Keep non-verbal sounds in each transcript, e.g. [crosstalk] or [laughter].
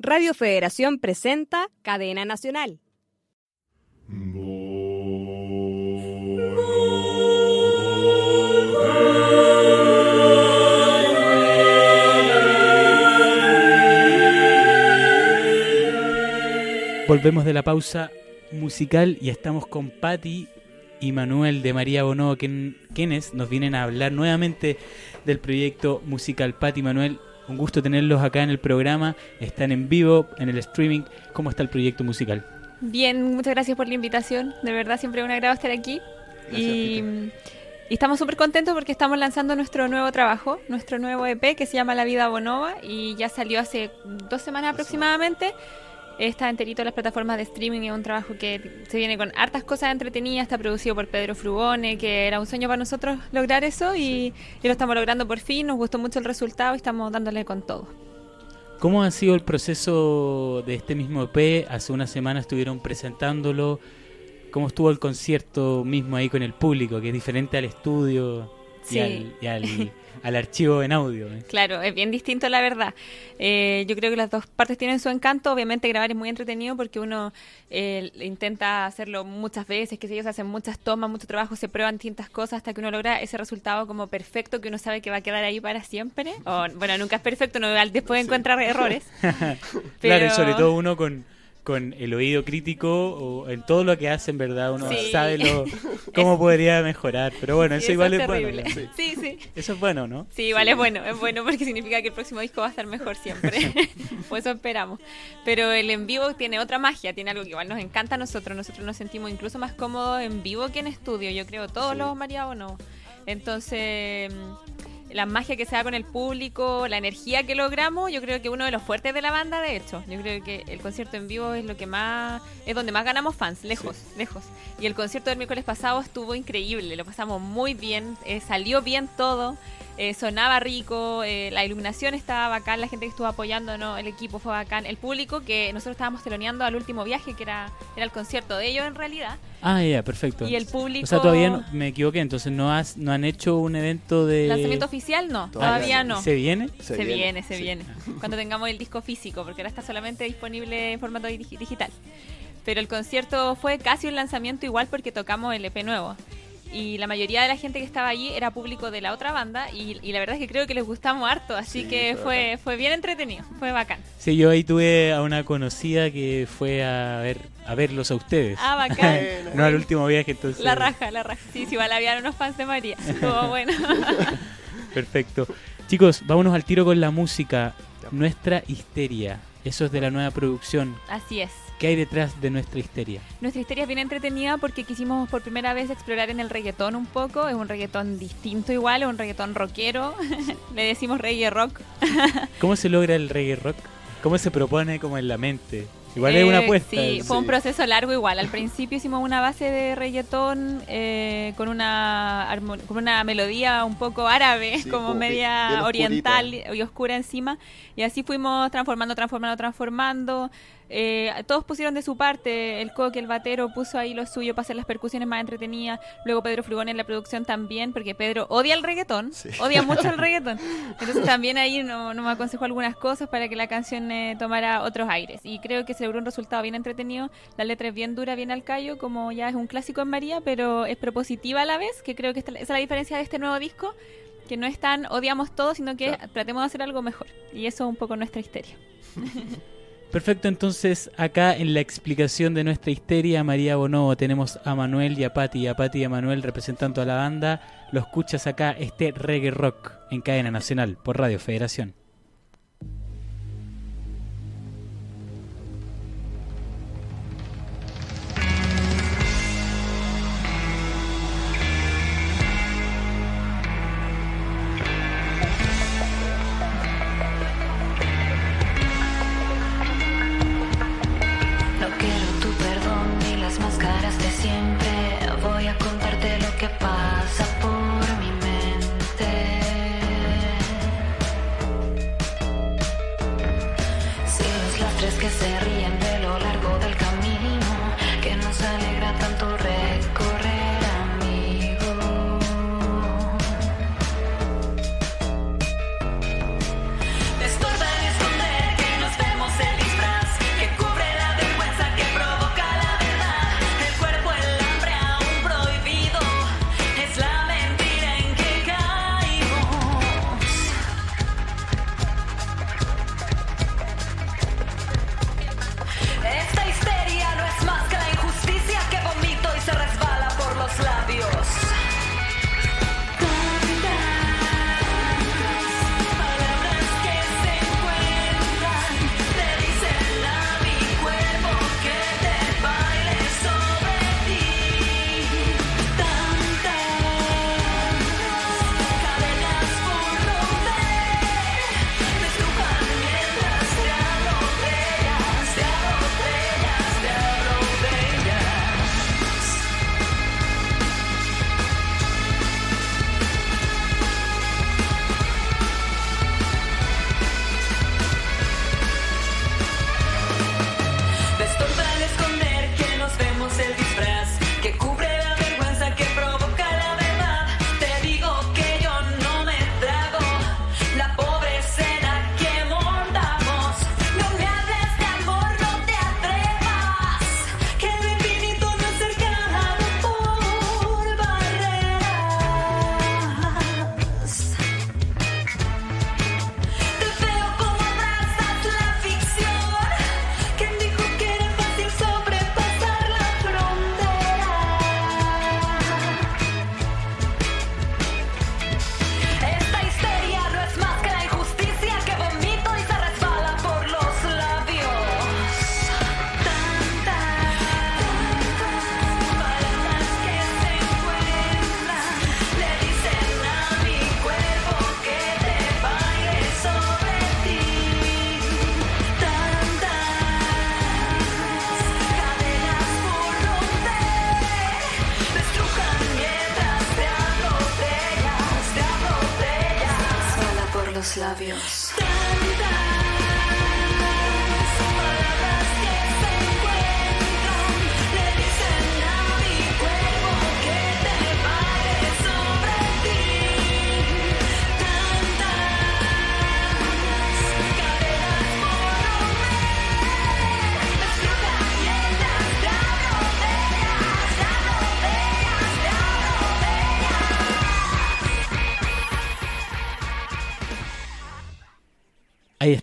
Radio Federación presenta Cadena Nacional. Volvemos de la pausa musical y estamos con Patti y Manuel de María Bono, quienes nos vienen a hablar nuevamente del proyecto musical. Patti Manuel, un gusto tenerlos acá en el programa. Están en vivo, en el streaming. ¿Cómo está el proyecto musical? Bien, muchas gracias por la invitación. De verdad, siempre es un agrado estar aquí. y, estamos súper contentos porque estamos lanzando nuestro nuevo trabajo, nuestro nuevo EP que se llama La Vida Bonova y ya salió hace dos semanas aproximadamente. Está enterito en las plataformas de streaming, es un trabajo que se viene con hartas cosas entretenidas, está producido por Pedro Frugone, que era un sueño para nosotros lograr eso y, lo estamos logrando por fin, nos gustó mucho el resultado y estamos dándole con todo. ¿Cómo ha sido el proceso de este mismo EP? Hace una semana estuvieron presentándolo. ¿Cómo estuvo el concierto mismo ahí con el público, que es diferente al estudio y al [laughs] al archivo en audio. ¿eh? Claro, es bien distinto la verdad. Eh, yo creo que las dos partes tienen su encanto. Obviamente grabar es muy entretenido porque uno eh, intenta hacerlo muchas veces, que ellos hacen muchas tomas, mucho trabajo, se prueban distintas cosas hasta que uno logra ese resultado como perfecto que uno sabe que va a quedar ahí para siempre. O, bueno, nunca es perfecto, uno después encuentra errores. [laughs] Claro, y sobre todo uno con con el oído crítico o en todo lo que hacen, ¿verdad? Uno sabe lo, [laughs] cómo podría mejorar. Pero bueno, eso, igual es, bueno. Sí. sí, Eso es bueno, ¿no? Sí, igual es bueno. Es bueno porque significa que el próximo disco va a estar mejor siempre. [laughs] [laughs] pues eso esperamos. Pero el en vivo tiene otra magia, tiene algo que igual nos encanta a nosotros. Nosotros nos sentimos incluso más cómodos en vivo que en estudio. Yo creo, todos los María o no. Entonces la magia que se da con el público, la energía que logramos, yo creo que uno de los fuertes de la banda, de hecho. Yo creo que el concierto en vivo es lo que más, es donde más ganamos fans, lejos, lejos. Y el concierto del miércoles pasado estuvo increíble, lo pasamos muy bien, eh, salió bien todo. Eh, sonaba rico, eh, la iluminación estaba bacán, la gente que estuvo apoyándonos, el equipo fue bacán, el público que nosotros estábamos teloneando al último viaje, que era, era el concierto de ellos en realidad. Ah, ya, perfecto. Y el público... O sea, todavía me equivoqué, entonces no, has, no han hecho un evento de... ¿Lanzamiento oficial? No, todavía, no. ¿Se viene? Se, viene, se viene. Cuando tengamos el disco físico, porque ahora está solamente disponible en formato digital. Pero el concierto fue casi un lanzamiento igual porque tocamos el EP nuevo y la mayoría de la gente que estaba allí era público de la otra banda y, la verdad es que creo que les gustamos harto, así que fue, fue bien entretenido, fue bacán. Sí, yo ahí tuve a una conocida que fue a ver a verlos a ustedes. Ah, bacán. [laughs] no al último viaje, entonces. La raja, la raja. Sí, sí, igual había unos fans de María. Estuvo bueno. [laughs] Perfecto. Chicos, vámonos al tiro con la música. Nuestra histeria. Eso es de la nueva producción. Así es. ¿Qué hay detrás de nuestra histeria? Nuestra histeria es bien entretenida porque quisimos por primera vez explorar en el reggaetón un poco. Es un reggaetón distinto igual, es un reggaetón rockero. [laughs] Le decimos reggae rock. [laughs] ¿Cómo se logra el reggae rock? ¿Cómo se propone como en la mente? Igual es una eh, apuesta. Sí, fue un proceso largo igual. Al principio hicimos una base de reggaetón eh, con, una con una melodía un poco árabe, como, media oriental y oscura encima. Y así fuimos transformando, transformando, transformando. Eh, todos pusieron de su parte, el coque, el batero puso ahí lo suyo para hacer las percusiones más entretenidas, luego Pedro Frugón en la producción también, porque Pedro odia el reggaetón, odia mucho el [laughs] reggaetón, entonces también ahí no, me aconsejó algunas cosas para que la canción eh, tomara otros aires, y creo que se logró un resultado bien entretenido, la letra es bien dura, bien al callo, como ya es un clásico en María, pero es propositiva a la vez, que creo que esa es la diferencia de este nuevo disco, que no es tan odiamos todo, sino que tratemos de hacer algo mejor, y eso es un poco nuestra histeria. [laughs] Perfecto, entonces acá en la explicación de nuestra histeria, María Bonobo, tenemos a Manuel y a Pati, a Pati y a Manuel representando a la banda. Lo escuchas acá, este reggae rock en cadena nacional por Radio Federación.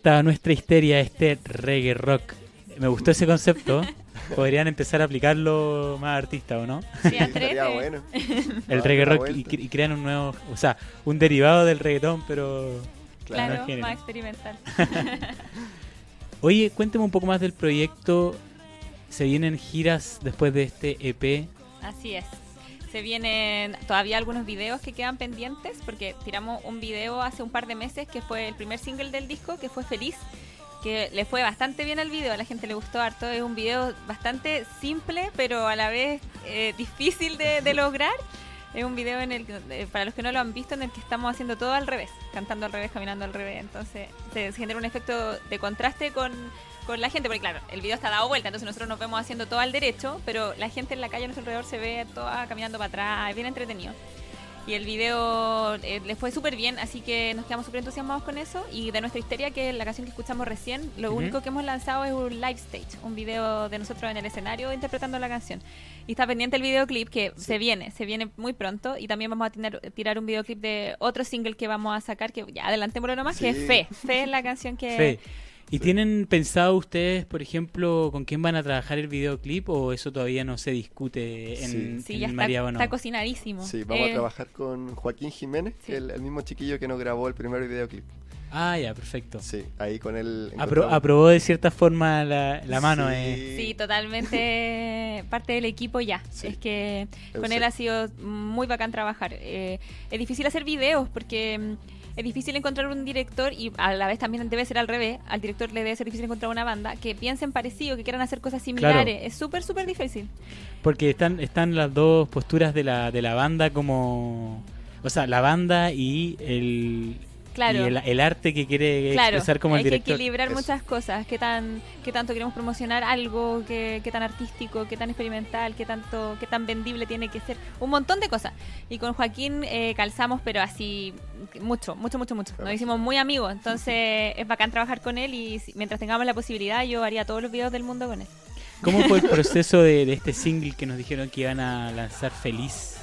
Nuestra histeria, este reggae rock. Me gustó ese concepto. [laughs] Podrían empezar a aplicarlo más artistas, ¿o no? Sí, [laughs] bueno. [laughs] El Ah, reggae la rock y, crean un nuevo, o sea, un derivado del reggaetón, pero... Claro, no es género. más experimental. Oye, cuénteme un poco más del proyecto. ¿Se vienen giras después de este EP? Así es. Se vienen todavía algunos videos que quedan pendientes porque tiramos un video hace un par de meses que fue el primer single del disco, que fue Feliz, que le fue bastante bien al video, a la gente le gustó harto. Es un video bastante simple, pero a la vez eh, difícil de, de lograr. Es un video en el que, eh, para los que no lo han visto, en el que estamos haciendo todo al revés, cantando al revés, caminando al revés. Entonces se, se genera un efecto de contraste con, con la gente, porque claro, el video está dado vuelta, entonces nosotros nos vemos haciendo todo al derecho, pero la gente en la calle a nuestro alrededor se ve toda caminando para atrás, es bien entretenido. Y el video eh, le fue súper bien, así que nos quedamos súper entusiasmados con eso. Y de nuestra histeria, que es la canción que escuchamos recién, lo Ujú. único que hemos lanzado es un live stage, un video de nosotros en el escenario interpretando la canción. Y está pendiente el videoclip que se viene, se viene muy pronto. Y también vamos a tener, tirar un videoclip de otro single que vamos a sacar, que ya adelantémoslo nomás, que es Sí. Fe. Fe es la canción que... Fe. ¿Y Sí. tienen pensado ustedes, por ejemplo, con quién van a trabajar el videoclip o eso todavía no se discute en, Sí, en ya está, María Bono? está cocinadísimo. Sí, vamos Eh, a trabajar con Joaquín Jiménez, sí. el, el mismo chiquillo que nos grabó el primer videoclip. Ah, ya, perfecto. Sí, ahí con él. Apro- aprobó de cierta forma la, la mano. Sí. eh. Sí, totalmente [laughs] parte del equipo ya. Sí. Es que con él ha sido muy bacán trabajar. Eh, es difícil hacer videos porque mm, es difícil encontrar un director y a la vez también debe ser al revés. Al director le debe ser difícil encontrar una banda que piensen parecido, que quieran hacer cosas similares. Es súper, súper difícil. Porque están, están las dos posturas de la, de la banda como... O sea, la banda y el, Claro. y el, el arte que quiere Claro, expresar como hay el que director. equilibrar Eso. muchas cosas. ¿Qué, tan, ¿Qué tanto queremos promocionar algo? ¿Qué, qué tan artístico? ¿Qué tan experimental? ¿Qué tanto qué tan vendible tiene que ser? Un montón de cosas. Y con Joaquín eh, calzamos, pero así mucho, mucho, mucho, mucho. Nos hicimos muy amigos. Entonces [laughs] es bacán trabajar con él y mientras tengamos la posibilidad yo haría todos los videos del mundo con él. ¿Cómo fue el [laughs] proceso de, de este single que nos dijeron que iban a lanzar feliz?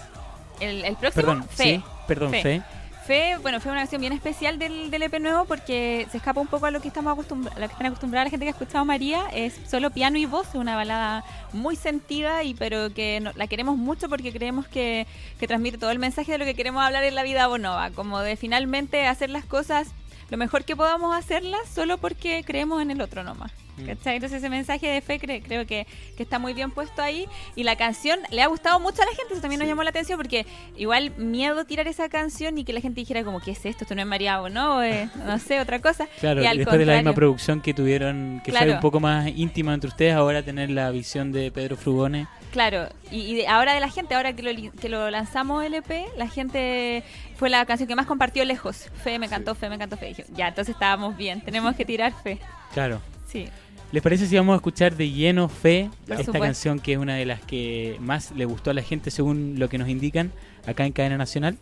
El, el próximo, Perdón, Fe. sí, perdón, Fe. Fe. Fe, bueno, fue una canción bien especial del, del EP nuevo porque se escapa un poco a lo que estamos acostumbrados, lo que están acostumbrados la gente que ha escuchado María, es solo piano y voz, una balada muy sentida y pero que no- la queremos mucho porque creemos que, que transmite todo el mensaje de lo que queremos hablar en la vida bonova, como de finalmente hacer las cosas lo mejor que podamos hacerlas solo porque creemos en el otro nomás. Mm. ¿cachai? Entonces ese mensaje de fe cre- creo que, que está muy bien puesto ahí y la canción le ha gustado mucho a la gente, eso también nos llamó la atención porque igual miedo tirar esa canción y que la gente dijera como, ¿qué es esto? Esto no es María o no, eh, no sé, otra cosa. Claro, y al después de la misma producción que tuvieron, que fue un poco más íntima entre ustedes, ahora tener la visión de Pedro Frugone. Claro, y, y de- ahora de la gente, ahora que lo, que lo lanzamos LP, la gente fue la canción que más compartió lejos. Fe, me cantó, fe, me cantó, fe. Dije, ya, entonces estábamos bien, tenemos que tirar fe. Claro. Sí. ¿Les parece si vamos a escuchar de lleno Fe, Por esta supuesto. canción que es una de las que más le gustó a la gente según lo que nos indican acá en Cadena Nacional?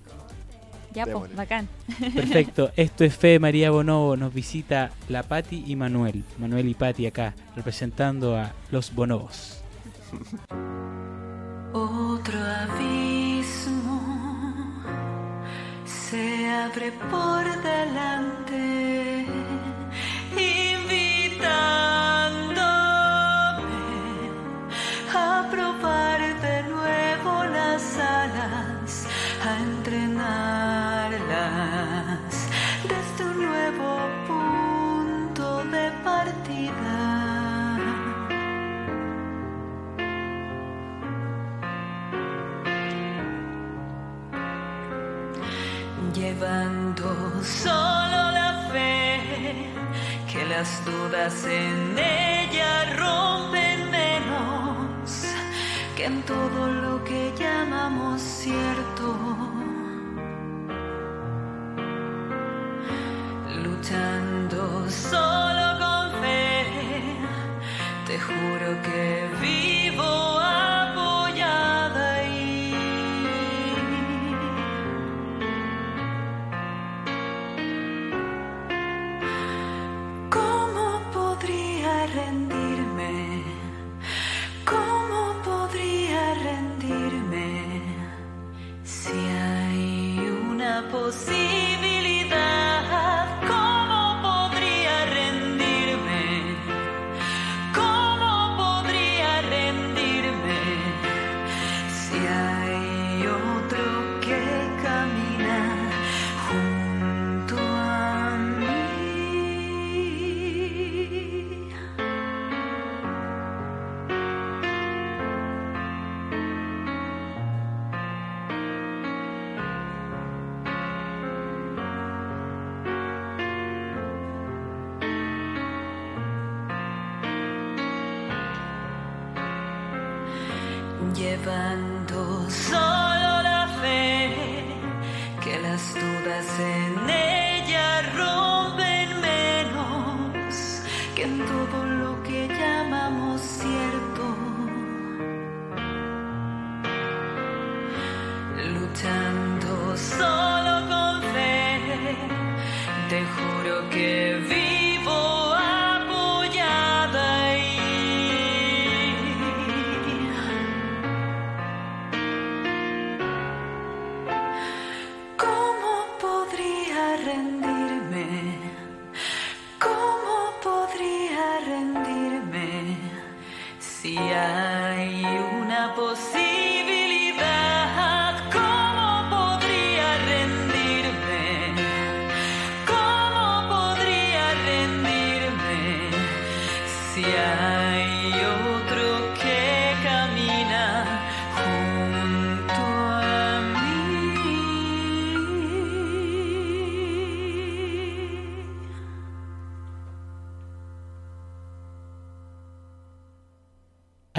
Ya, pues, bacán. Perfecto, [laughs] esto es Fe María Bonobo, nos visita la Patti y Manuel, Manuel y Patti acá, representando a los Bonobos. [laughs] abre por delante, las dudas en ella rompen menos que en todo lo que llamamos cierto. Luchando solo con fe, te juro que vivo lo que llamamos cierto. Luchando solo con fe, te juro que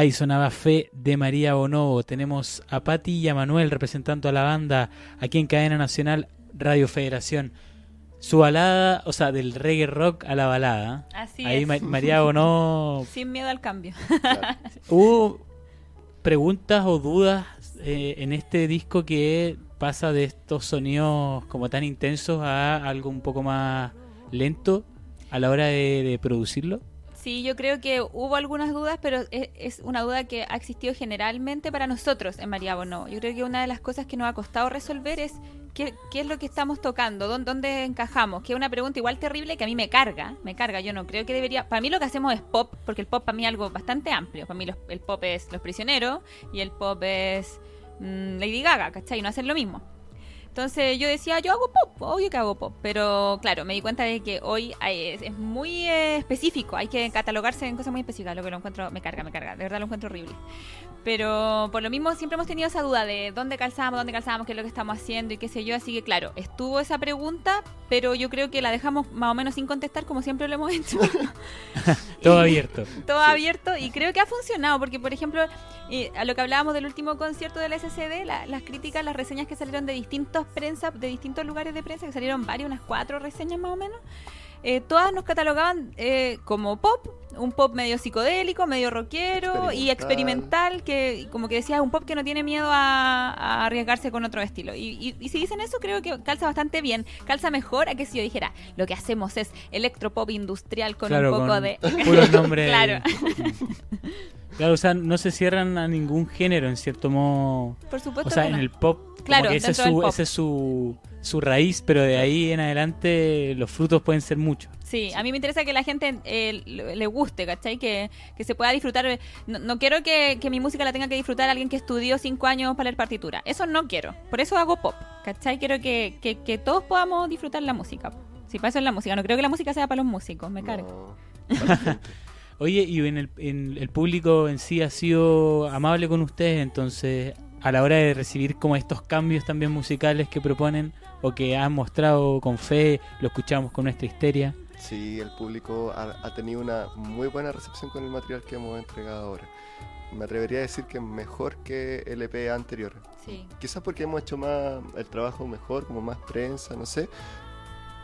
Ahí sonaba Fe de María Bonobo. Tenemos a Patti y a Manuel representando a la banda aquí en Cadena Nacional Radio Federación. Su balada, o sea, del reggae rock a la balada. Así Ahí es. Ma- María Bonobo. Sin miedo al cambio. Claro. [laughs] ¿Hubo preguntas o dudas eh, en este disco que pasa de estos sonidos como tan intensos a algo un poco más lento a la hora de, de producirlo? Sí, yo creo que hubo algunas dudas, pero es, es una duda que ha existido generalmente para nosotros en María Bono. Yo creo que una de las cosas que nos ha costado resolver es qué, qué es lo que estamos tocando, dónde, encajamos, que es una pregunta igual terrible que a mí me carga, me carga. Yo no creo que debería... Para mí lo que hacemos es pop, porque el pop para mí es algo bastante amplio. Para mí el pop es Los Prisioneros y el pop es mm, Lady Gaga, ¿cachai? No hacen lo mismo. Entonces yo decía, yo hago pop, obvio que hago pop, pero claro, me di cuenta de que hoy es, es muy eh, específico, hay que catalogarse en cosas muy específicas, lo que lo encuentro, me carga, me carga, de verdad lo encuentro horrible. Pero por lo mismo siempre hemos tenido esa duda de dónde calzamos, dónde calzamos, qué es lo que estamos haciendo y qué sé yo, así que claro, estuvo esa pregunta, pero yo creo que la dejamos más o menos sin contestar como siempre lo hemos hecho. [laughs] Todo Y- abierto. [laughs] todo abierto y creo que ha funcionado porque por ejemplo eh, a lo que hablábamos del último concierto del SCD la- las críticas las reseñas que salieron de distintos prensa de distintos lugares de prensa que salieron varios unas cuatro reseñas más o menos eh, todas nos catalogaban eh, como pop un pop medio psicodélico medio rockero y Experimental. que como que decía un pop que no tiene miedo a, a arriesgarse con otro estilo y, y- y si dicen eso creo que calza bastante bien calza mejor a que si yo dijera lo que hacemos es electropop industrial con claro, un poco con de [laughs] puros nombres. Claro. Claro, o sea, no se cierran a ningún género en cierto modo. Por supuesto O sea, que en el pop, Claro, que ese es, su, pop. ese es su, su raíz, pero de ahí en adelante los frutos pueden ser muchos. Sí, a mí me interesa que la gente eh, le guste, ¿cachai? Que, que se pueda disfrutar. No, no quiero que, que mi música la tenga que disfrutar alguien que estudió cinco años para leer partitura. Eso no quiero. Por eso hago pop, ¿cachai? Quiero que, que, que todos podamos disfrutar la música. Si para eso es la música. No creo que la música sea para los músicos, me. No, gente. [laughs] Oye, y en el, en el público en sí ha sido amable con ustedes, entonces a la hora de recibir como estos cambios también musicales que proponen o que han mostrado con fe, lo escuchamos con nuestra histeria. Sí, el público ha, ha tenido una muy buena recepción con el material que hemos entregado ahora. Me atrevería a decir que mejor que el EP anterior. Sí. Quizás porque hemos hecho más el trabajo mejor, como más prensa, no sé.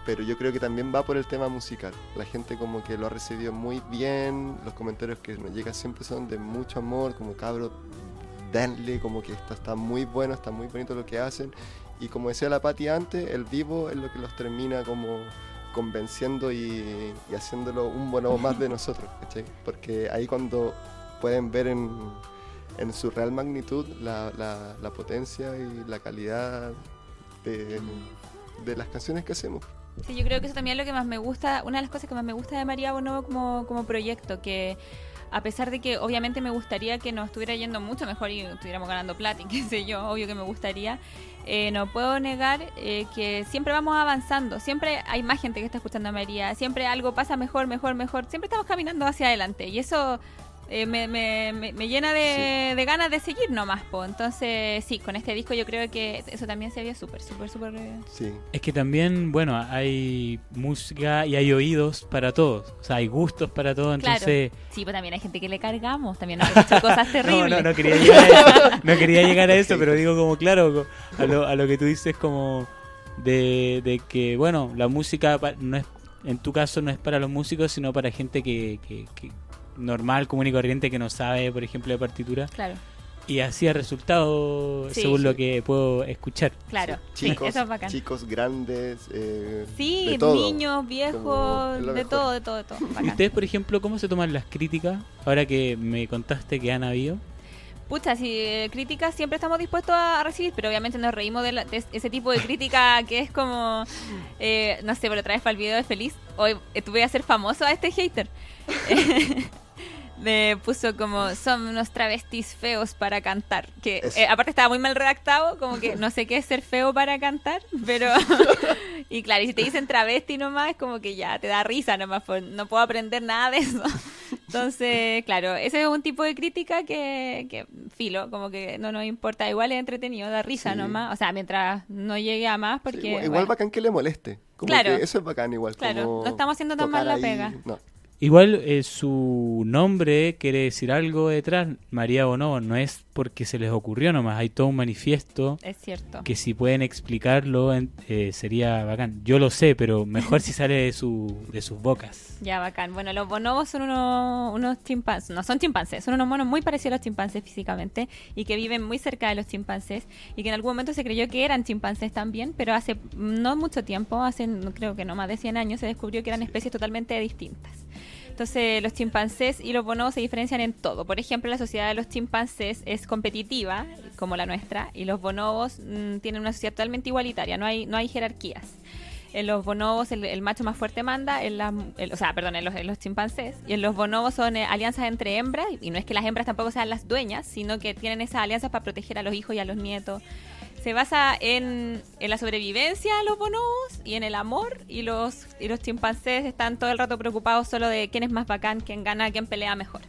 Pero yo creo que también va por el tema musical. La gente como que lo ha recibido muy bien. Los comentarios que nos llegan siempre son de mucho amor, como cabro, denle, como que está, está muy bueno, está muy bonito lo que hacen. Y como decía la Pati antes, el vivo es lo que los termina como convenciendo y, y haciéndolo un bueno más de [laughs] nosotros, ¿cachai? Porque ahí cuando pueden ver en, en su real magnitud la, la- la potencia y la calidad de, de las canciones que hacemos. Sí, yo creo que eso también es lo que más me gusta, una de las cosas que más me gusta de María Bonobo como, como proyecto, que a pesar de que obviamente me gustaría que nos estuviera yendo mucho mejor y estuviéramos ganando plata y [laughs] qué sé yo, obvio que me gustaría, eh, no puedo negar eh, que siempre vamos avanzando, siempre hay más gente que está escuchando a María, siempre algo pasa mejor, mejor, mejor, siempre estamos caminando hacia adelante y eso eh, me, me, me, me llena de, de ganas de seguir nomás, po. Entonces, sí, con este disco yo creo que eso también se ve súper, súper, súper... eh, Sí. Es que también, bueno, hay música y hay oídos para todos. O sea, hay gustos para todos. Claro. Entonces, Sí, pues también hay gente que le cargamos, también nos hecho cosas [laughs] no, terribles. no, no quería llegar a eso, no quería llegar a eso, pero digo como, claro, a lo, a lo que tú dices como de, de que, bueno, la música no es, en tu caso no es para los músicos, sino para gente que, que, que normal, común y corriente que no sabe, por ejemplo, de partitura. Claro, Y así ha resultado, Sí. según Sí. lo que puedo escuchar. claro. Sí, Sí, chicos, eso es bacán. chicos grandes, eh, Sí, de todo. niños, viejos, de mejor. todo, de todo, de todo. [laughs] Bacán. ¿Ustedes, por ejemplo, cómo se toman las críticas? Ahora que me contaste que han habido. Pucha, si eh, críticas siempre estamos dispuestos a recibir, pero obviamente nos reímos de, la- de ese tipo de crítica que es como, eh, no sé, por otra vez para el video de Feliz, hoy eh, tuve a ser famoso a este hater. [laughs] Me puso como, son unos travestis feos para cantar. Que eh, aparte estaba muy mal redactado, como que no sé qué es ser feo para cantar, pero... [laughs] [laughs] y claro, y si te dicen travesti nomás, es como que ya te da risa nomás, pues, no puedo aprender nada de eso. [laughs] Entonces, claro, ese es un tipo de crítica que, que filo, como que no nos importa, igual es entretenido, da risa Sí. nomás, o sea, mientras no llegue a más, Sí, porque... igual, igual bueno, bacán que le moleste. Como Claro. que eso es bacán igual. Claro, como no estamos haciendo tan mal la ahí- pega. No. Igual eh, su nombre quiere decir algo detrás, María Bonobo, no es porque se les ocurrió nomás, hay todo un manifiesto Es cierto. que si pueden explicarlo eh, sería bacán. Yo lo sé, pero mejor si sale de, su, de sus bocas. [laughs] Ya, bacán. Bueno, los bonobos son unos, unos chimpancés, no son chimpancés, son unos monos muy parecidos a los chimpancés físicamente y que viven muy cerca de los chimpancés y que en algún momento se creyó que eran chimpancés también, pero hace no mucho tiempo, hace no- creo que no más de 100 años, se descubrió que eran especies totalmente distintas. Entonces, los chimpancés y los bonobos se diferencian en todo. Por ejemplo, la sociedad de los chimpancés es competitiva, como la nuestra, y los bonobos mm, tienen una sociedad totalmente igualitaria, no hay, no hay jerarquías. En los bonobos el, macho más fuerte manda, en las- el- o sea, perdón, en los, en los chimpancés. Y en los bonobos son eh, alianzas entre hembras, y no es que las hembras tampoco sean las dueñas, sino que tienen esas alianzas para proteger a los hijos y a los nietos. Se basa en, en la sobrevivencia de los bonobos y en el amor, y los, y los chimpancés están todo el rato preocupados solo de quién es más bacán, quién gana, quién pelea mejor.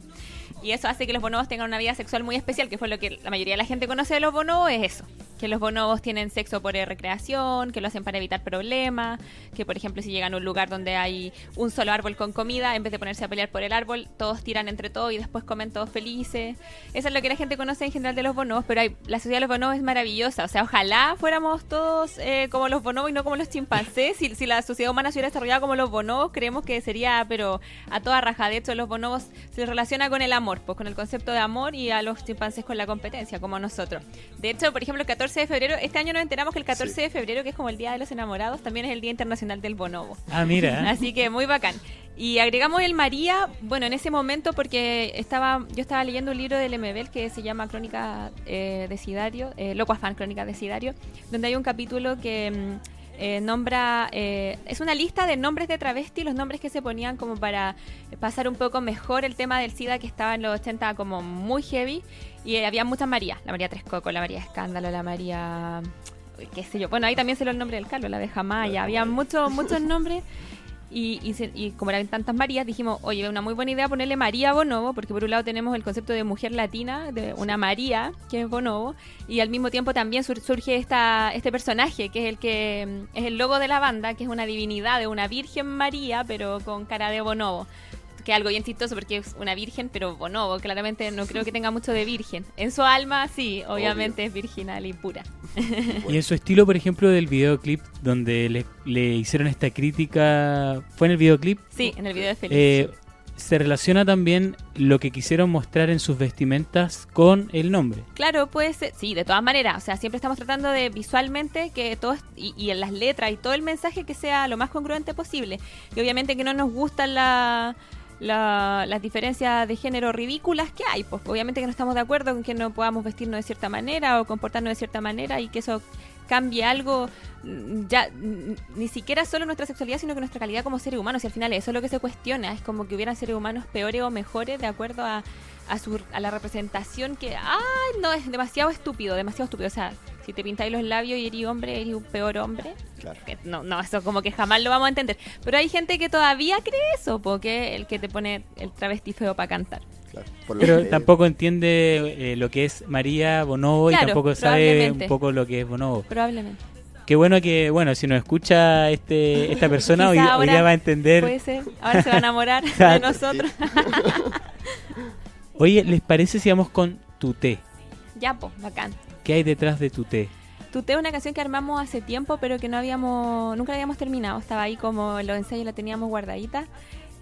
Y eso hace que los bonobos tengan una vida sexual muy especial, que fue lo que la mayoría de la gente conoce de los bonobos, es eso. Que los bonobos tienen sexo por recreación, que lo hacen para evitar problemas, que por ejemplo si llegan a un lugar donde hay un solo árbol con comida, en vez de ponerse a pelear por el árbol, todos tiran entre todos y después comen todos felices. Eso es lo que la gente conoce en general de los bonobos, pero la sociedad de los bonobos es maravillosa. O sea, ojalá fuéramos todos eh, como los bonobos y no como los chimpancés. Si, si la sociedad humana se hubiera desarrollado como los bonobos, creemos que sería, pero a toda raja. De hecho, los bonobos se les relaciona con el amor, pues con el concepto de amor y a los chimpancés con la competencia, como nosotros. De hecho, por ejemplo, el 14 de febrero, este año nos enteramos que el 14 Sí. de febrero, que es como el Día de los Enamorados, también es el Día Internacional del Bonobo. Ah, mira. [laughs] Así que muy bacán. Y agregamos el María, bueno, en ese momento porque estaba yo estaba leyendo un libro del MBL que se llama Crónica eh, de Sidario, eh, Loco Afán, Crónica de Sidario, donde hay un capítulo que mm, eh, nombra, eh, es una lista de nombres de travesti, los nombres que se ponían como para pasar un poco mejor el tema del SIDA que estaba en los 80 como muy heavy. Y eh, había muchas Marías, la María Tres Coco, la María Escándalo, la María qué sé yo. Bueno, ahí también se lo el nombre del calvo, la de Jamaya. Había muchos, muchos nombres. [laughs] Y, y, se- y como eran tantas Marías, dijimos, oye, una muy buena idea ponerle María Bonobo, porque por un lado tenemos el concepto de mujer latina, de una María, que es Bonobo, y al mismo tiempo también sur- surge esta, este personaje, que es el que es el logo de la banda, que es una divinidad de una Virgen María, pero con cara de Bonobo. Que es algo bien chistoso porque es una virgen, pero bonobo, claramente no creo que tenga mucho de virgen. En su alma, sí, obviamente es virginal y pura. Y en [laughs] su estilo, por ejemplo, del videoclip, donde le, le hicieron esta crítica, ¿fue en el videoclip? Sí, en el video de Feliz. Eh, se relaciona también lo que quisieron mostrar en sus vestimentas con el nombre. Claro, puede ser, sí, de todas maneras, o sea, siempre estamos tratando de visualmente que todo, y en las letras y todo el mensaje que sea lo más congruente posible. Y obviamente que no nos gustan la, la- las diferencias de género ridículas que hay, pues obviamente que no estamos de acuerdo con que no podamos vestirnos de cierta manera o comportarnos de cierta manera y que eso cambie algo, mm, ya mm, ni siquiera solo nuestra sexualidad, sino que nuestra calidad como seres humanos. Y al final eso es lo que se cuestiona, es como que hubieran seres humanos peores o mejores de acuerdo a, a, su, a la representación que, ay, no, es demasiado estúpido, demasiado estúpido. O sea, si te pintáis los labios y eres hombre, eres un peor hombre. Claro. Que no, no, eso como que jamás lo vamos a entender. Pero hay gente que todavía cree eso, porque el que te pone el travesti feo para cantar. Claro, por lo Pero que- tampoco entiende eh, lo que es María Bonobo y tampoco sabe un poco lo que es Bonobo. Probablemente. Qué bueno que, bueno, si nos escucha este esta [laughs] persona, hoy, hoy ya va a entender. Puede ser. Ahora se va a enamorar [laughs] de nosotros. Oye, ¿les parece si vamos con Tu Té? Ya, pues, bacán. ¿Qué hay detrás de Tu Té? Tuté es una canción que armamos hace tiempo, pero que no habíamos, nunca la habíamos terminado. Estaba ahí como los ensayos la teníamos guardadita.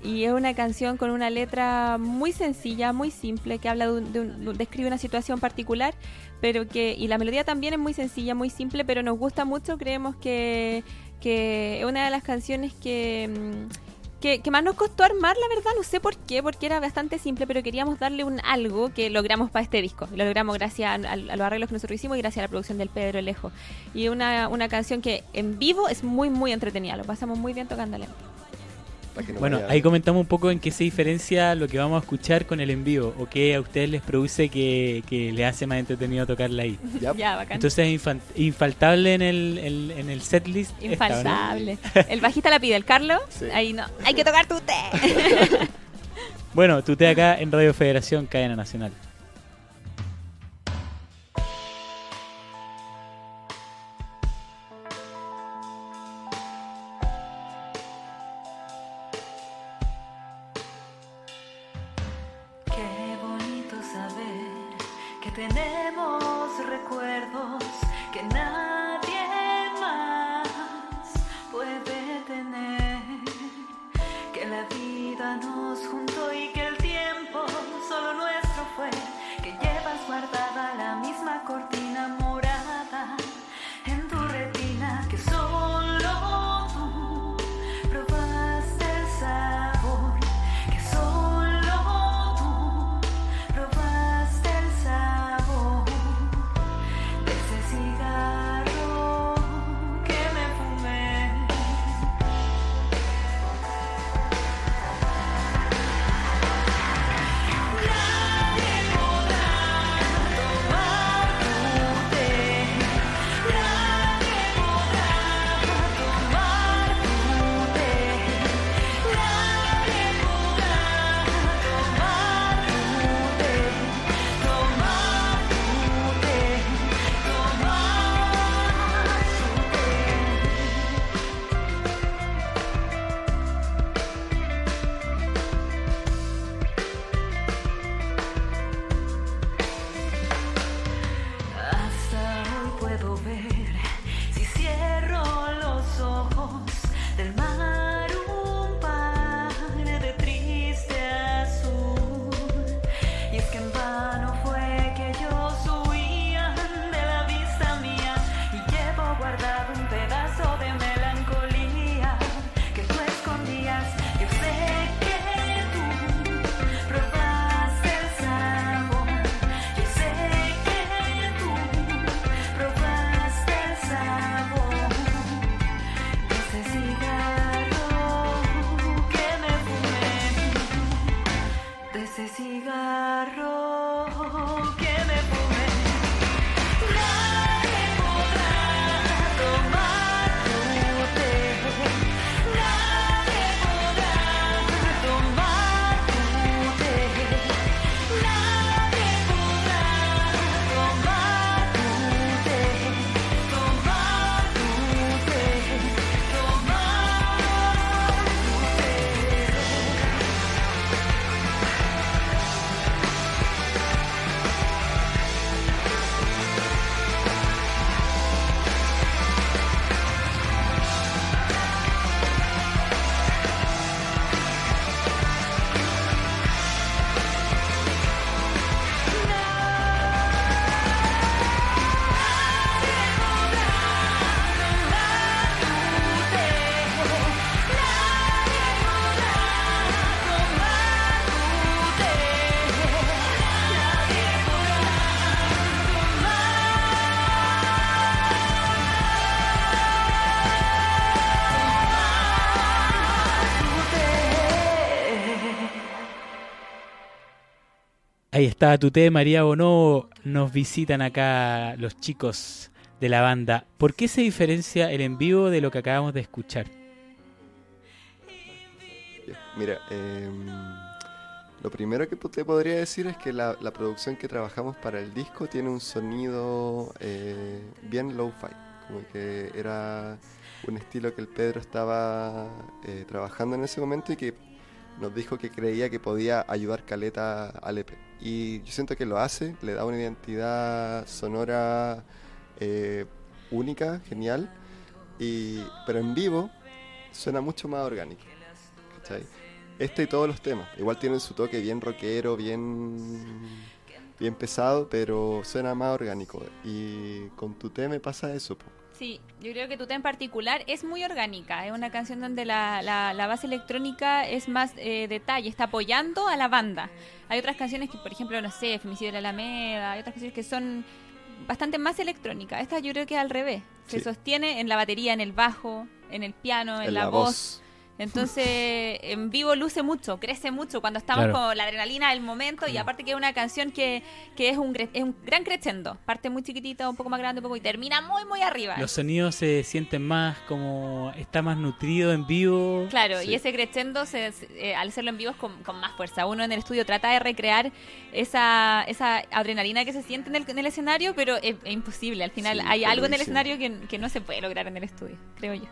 Y es una canción con una letra muy sencilla, muy simple, que habla de, un- de un- describe una situación particular, pero que y la melodía también es muy sencilla, muy simple, pero nos gusta mucho. Creemos que, que es una de las canciones que, mm, que, que más nos costó armar, la verdad, no sé por qué, porque era bastante simple, pero queríamos darle un algo que logramos para este disco. Lo logramos gracias a, a los arreglos que nosotros hicimos y gracias a la producción del Pedro Lejo. Y una, una canción que en vivo es muy, muy entretenida. Lo pasamos muy bien tocándola. Para que no Bueno, vaya- ahí comentamos un poco en qué se diferencia lo que vamos a escuchar con el en vivo o qué a ustedes les produce que, que le hace más entretenido tocarla ahí. Ya, Ya, bacán. Entonces, infan- infaltable en el, el- en el setlist. esta, ¿o no? Infaltable. El bajista la pide, el Carlos. Sí. Ahí no. Hay que tocar tu té. [laughs] Bueno, tú te acá en Radio Federación Cadena Nacional. Ahí está Tuté, María Bonobo. Nos visitan acá los chicos de la banda. ¿Por qué se diferencia el en vivo de lo que acabamos de escuchar? Mira, eh, Lo primero que te podría decir es que la, la producción que trabajamos para el disco tiene un sonido eh, bien low-fi. Como que era un estilo que el Pedro estaba eh, trabajando en ese momento y que nos dijo que creía que podía ayudar Caleta al EP. Y yo siento que lo hace, le da una identidad sonora eh, única, genial, y, pero en vivo suena mucho más orgánico. ¿cachai? Este y todos los temas. Igual tienen su toque bien rockero, bien, bien pesado, pero suena más orgánico. Y con tu me pasa eso. po. Sí, yo creo que tu tema en particular es muy orgánica. Es una canción donde la, la- la base electrónica es más eh, detalle, está apoyando a la banda. Hay otras canciones que, por ejemplo, no sé, Femicidio de la Alameda, hay otras canciones que son bastante más electrónicas. Esta yo creo que es al revés. Se Sí. sostiene en la batería, en el bajo, en el piano, en, En la, la voz. voz. Entonces, en vivo luce mucho, crece mucho cuando estamos Claro. con la adrenalina del momento y aparte que es una canción que, que es, un, es un gran crescendo. Parte muy chiquitita, un poco más grande, un poco y termina muy, muy arriba. Los sonidos se sienten más como está más nutrido en vivo. Claro, Sí. y ese crescendo, se, eh, al hacerlo en vivo, es con, con más fuerza. Uno en el estudio trata de recrear esa, esa adrenalina que se siente en el, en el escenario, pero es, es imposible. Al final Sí, hay algo en el escenario que, que no se puede lograr en el estudio, creo yo.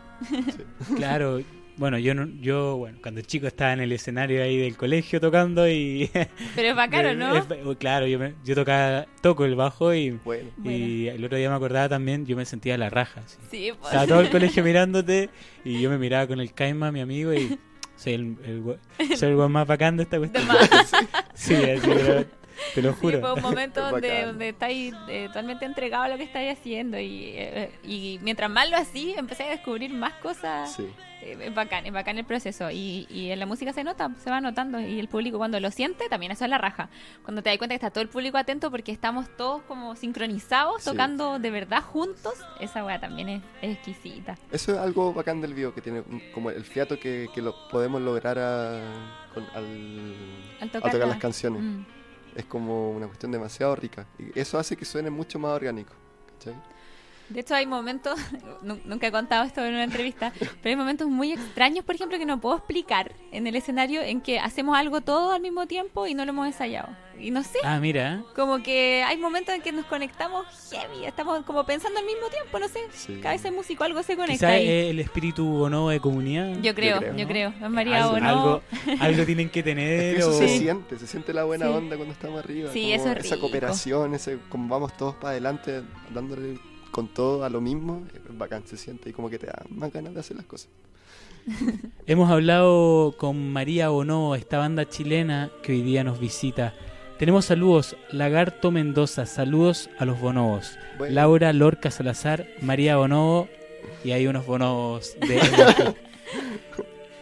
Claro. Bueno, yo no, yo bueno, cuando chico estaba en el escenario ahí del colegio tocando y [laughs] Pero es bacano, ¿no? Es- claro, yo, me- yo tocaba toco el bajo y, Bueno, y el otro día me acordaba también, yo me sentía la raja. así. Sí, pues. Estaba todo el colegio [laughs] mirándote y yo me miraba con el Caima, mi amigo, y soy el, el, soy el [laughs] más bacán de esta cuestión. Sí, así, pero te lo Sí, juro. fue un momento donde, donde estáis eh, totalmente entregado a lo que estáis haciendo y, eh, y mientras más lo así, empecé a descubrir más cosas. sí. Eh, es bacán, es bacán el proceso y, y en la música se nota, se va notando y el público cuando lo siente también eso es la raja. Cuando te das cuenta que está todo el público atento porque estamos todos como sincronizados, Sí. tocando de verdad juntos, esa weá también es, es exquisita. Eso es algo bacán del vivo, que tiene como el fiato que, que lo podemos lograr a- con- al, Al al tocar, tocar la- las canciones. Mm. Es como una cuestión demasiado rica. Y eso hace que suene mucho más orgánico. ¿cachai? De hecho, hay momentos, [laughs] nu- nunca he contado esto en una entrevista, pero hay momentos muy extraños, por ejemplo, que no puedo explicar en el escenario en que hacemos algo todo al mismo tiempo y no lo hemos ensayado. Y no sé, Ah, mira. como que hay momentos en que nos conectamos heavy, estamos como pensando al mismo tiempo, no sé. Sí. Cada vez el músico algo se conecta Quizás es el espíritu bonobo de comunidad. Yo creo, yo creo, creo. ¿no? Es María algo, Bono. algo, [laughs] algo tienen que tener. Eso o- se siente, se siente la buena Sí. onda cuando estamos arriba. Sí, como eso es Esa rico. cooperación, ese como vamos todos para adelante, dándole con todo a lo mismo, es bacán, se siente y como que te da más ganas de hacer las cosas. [laughs] Hemos hablado con María Bonobo, esta banda chilena que hoy día nos visita. Tenemos saludos, Lagarto Mendoza, saludos a los bonobos. Bueno. Laura Lorca Salazar, María Bonobo y hay unos bonobos de [laughs]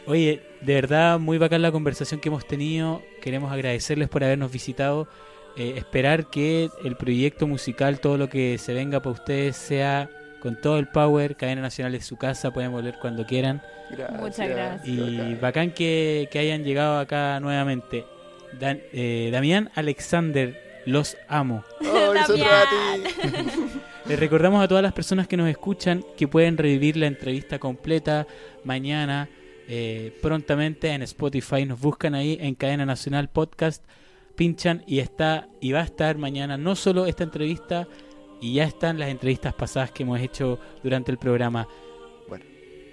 Oye, de verdad muy bacán la conversación que hemos tenido. Queremos agradecerles por habernos visitado. Eh, esperar que el proyecto musical, todo lo que se venga para ustedes sea con todo el power. Cadena Nacional es su casa, pueden volver cuando quieran. Gracias. Muchas gracias. Y bacán. que, que hayan llegado acá nuevamente. Dan- eh, Damián Alexander, los amo. ¡Oh, nosotros a ti! [laughs] Les recordamos a todas las personas que nos escuchan que pueden revivir la entrevista completa mañana, eh, prontamente en Spotify. Nos buscan ahí en Cadena Nacional Podcast, pinchan y está y va a estar mañana no solo esta entrevista y ya están las entrevistas pasadas que hemos hecho durante el programa. Bueno.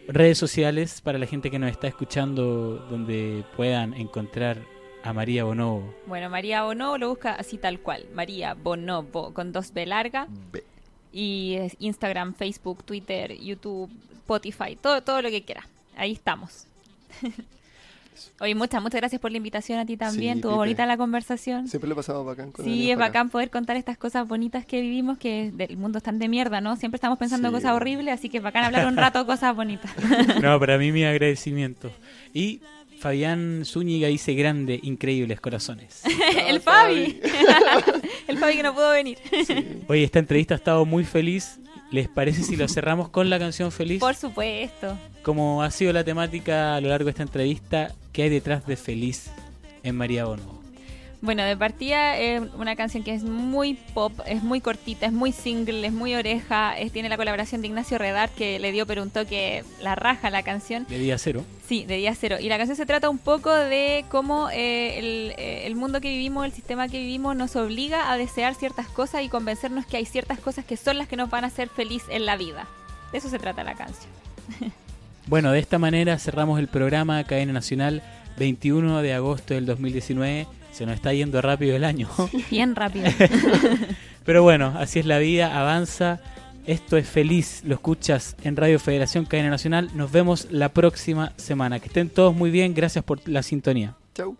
Redes sociales para la gente que nos está escuchando donde puedan encontrar a María Bonobo. Bueno, María Bono lo busca así tal cual. María Bonobo con dos B larga. Y es Instagram, Facebook, Twitter, YouTube, Spotify, todo, todo lo que quiera. Ahí estamos. [laughs] Oye, muchas, muchas gracias por la invitación a ti también. Sí, Pipe. bonita la conversación. Siempre lo pasamos bacán con Sí, es para acá. bacán poder contar estas cosas bonitas que vivimos, que del mundo están de mierda, ¿no? Siempre estamos pensando Sí. cosas horribles, así que es bacán hablar un rato [laughs] cosas bonitas. No, para mí mi agradecimiento. Y Fabián Zúñiga dice grande, increíbles corazones. [laughs] el Fabi. [laughs] el Fabi que no pudo venir. Oye, esta entrevista ha estado muy feliz. ¿Les parece si lo cerramos con la canción feliz? Por supuesto. Como ha sido la temática a lo largo de esta entrevista, ¿qué hay detrás de feliz en María Bono? Bueno, de partida es una canción que es muy pop, es muy cortita, es muy single, es muy oreja, es, tiene la colaboración de Ignacio Redar que le dio pero un toque la raja a la canción. De día cero. Sí, de día cero. Y la canción se trata un poco de cómo eh, el, eh, el mundo que vivimos, el sistema que vivimos nos obliga a desear ciertas cosas y convencernos que hay ciertas cosas que son las que nos van a hacer feliz en la vida. De eso se trata la canción. [laughs] Bueno, de esta manera cerramos el programa Cadena Nacional 21 de agosto del 2019. Se nos está yendo rápido el año. Bien rápido. [laughs] Pero bueno, así es la vida, avanza. Esto es feliz, lo escuchas en Radio Federación Cadena Nacional. Nos vemos la próxima semana. Que estén todos muy bien, gracias por la sintonía. Chau.